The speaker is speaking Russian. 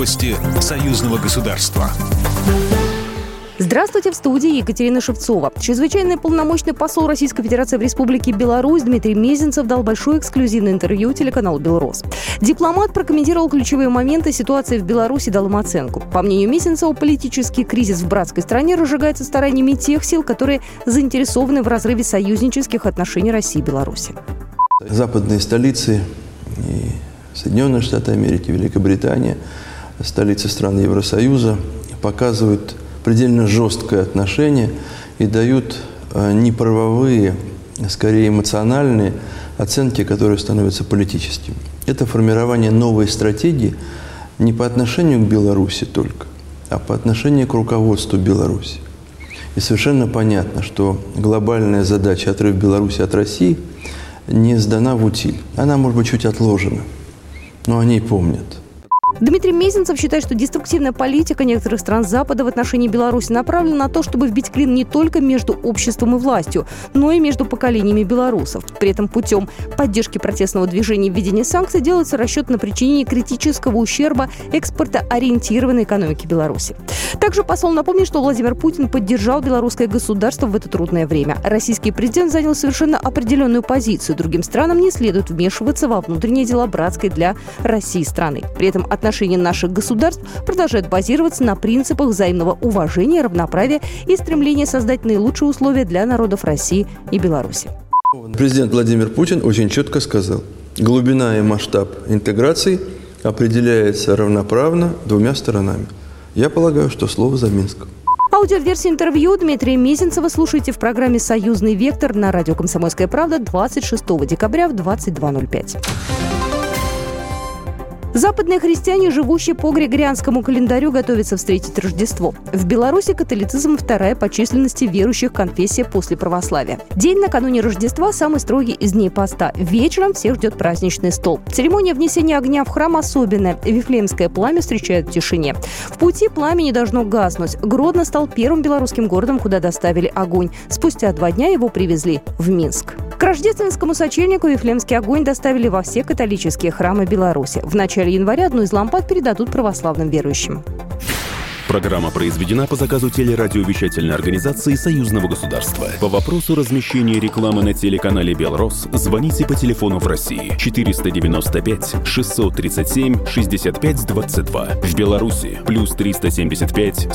Новости союзного государства. Здравствуйте, в студии Екатерина Шевцова. Чрезвычайный полномочный посол Российской Федерации в Республике Беларусь Дмитрий Мезенцев дал большое эксклюзивное интервью телеканалу «Белрос». Дипломат прокомментировал ключевые моменты ситуации в Беларуси и дал им оценку. По мнению Мезенцева, политический кризис в братской стране разжигается стараниями тех сил, которые заинтересованы в разрыве союзнических отношений России и Беларуси. Западные столицы и Соединенные Штаты Америки, Великобритания, столицы стран Евросоюза показывают предельно жесткое отношение и дают э, не правовые, а скорее эмоциональные оценки, которые становятся политическими. Это формирование новой стратегии не по отношению к Беларуси только, а по отношению к руководству Беларуси. И совершенно понятно, что глобальная задача отрыв Беларуси от России не сдана в утиль. Она, может быть, чуть отложена, но они помнят. Дмитрий Мезенцев считает, что деструктивная политика некоторых стран Запада в отношении Беларуси направлена на то, чтобы вбить клин не только между обществом и властью, но и между поколениями белорусов. При этом путем поддержки протестного движения в введения санкций делается расчет на причинение критического ущерба экспорта ориентированной экономики Беларуси. Также посол напомнил, что Владимир Путин поддержал белорусское государство в это трудное время. Российский президент занял совершенно определенную позицию. Другим странам не следует вмешиваться во внутренние дела братской для России страны. При этом отношения отношения наших государств продолжают базироваться на принципах взаимного уважения, равноправия и стремления создать наилучшие условия для народов России и Беларуси. Президент Владимир Путин очень четко сказал, глубина и масштаб интеграции определяется равноправно двумя сторонами. Я полагаю, что слово за Минском. Аудиоверсию интервью Дмитрия Мезенцева слушайте в программе «Союзный вектор» на радио «Комсомольская правда» 26 декабря в 22.05. Западные христиане, живущие по григорианскому календарю, готовятся встретить Рождество. В Беларуси католицизм вторая по численности верующих конфессия после православия. День накануне Рождества самый строгий из дней поста. Вечером всех ждет праздничный стол. Церемония внесения огня в храм особенная. Вифлеемское пламя встречает в тишине. В пути пламя не должно гаснуть. Гродно стал первым белорусским городом, куда доставили огонь. Спустя два дня его привезли в Минск. К рождественскому сочельнику Вифлеемский огонь доставили во все католические храмы Беларуси. В начале января одну из лампад передадут православным верующим. Программа произведена по заказу телерадиовещательной организации Союзного государства. По вопросу размещения рекламы на телеканале «Белрос» звоните по телефону в России 495 637 6522. В Беларуси плюс 375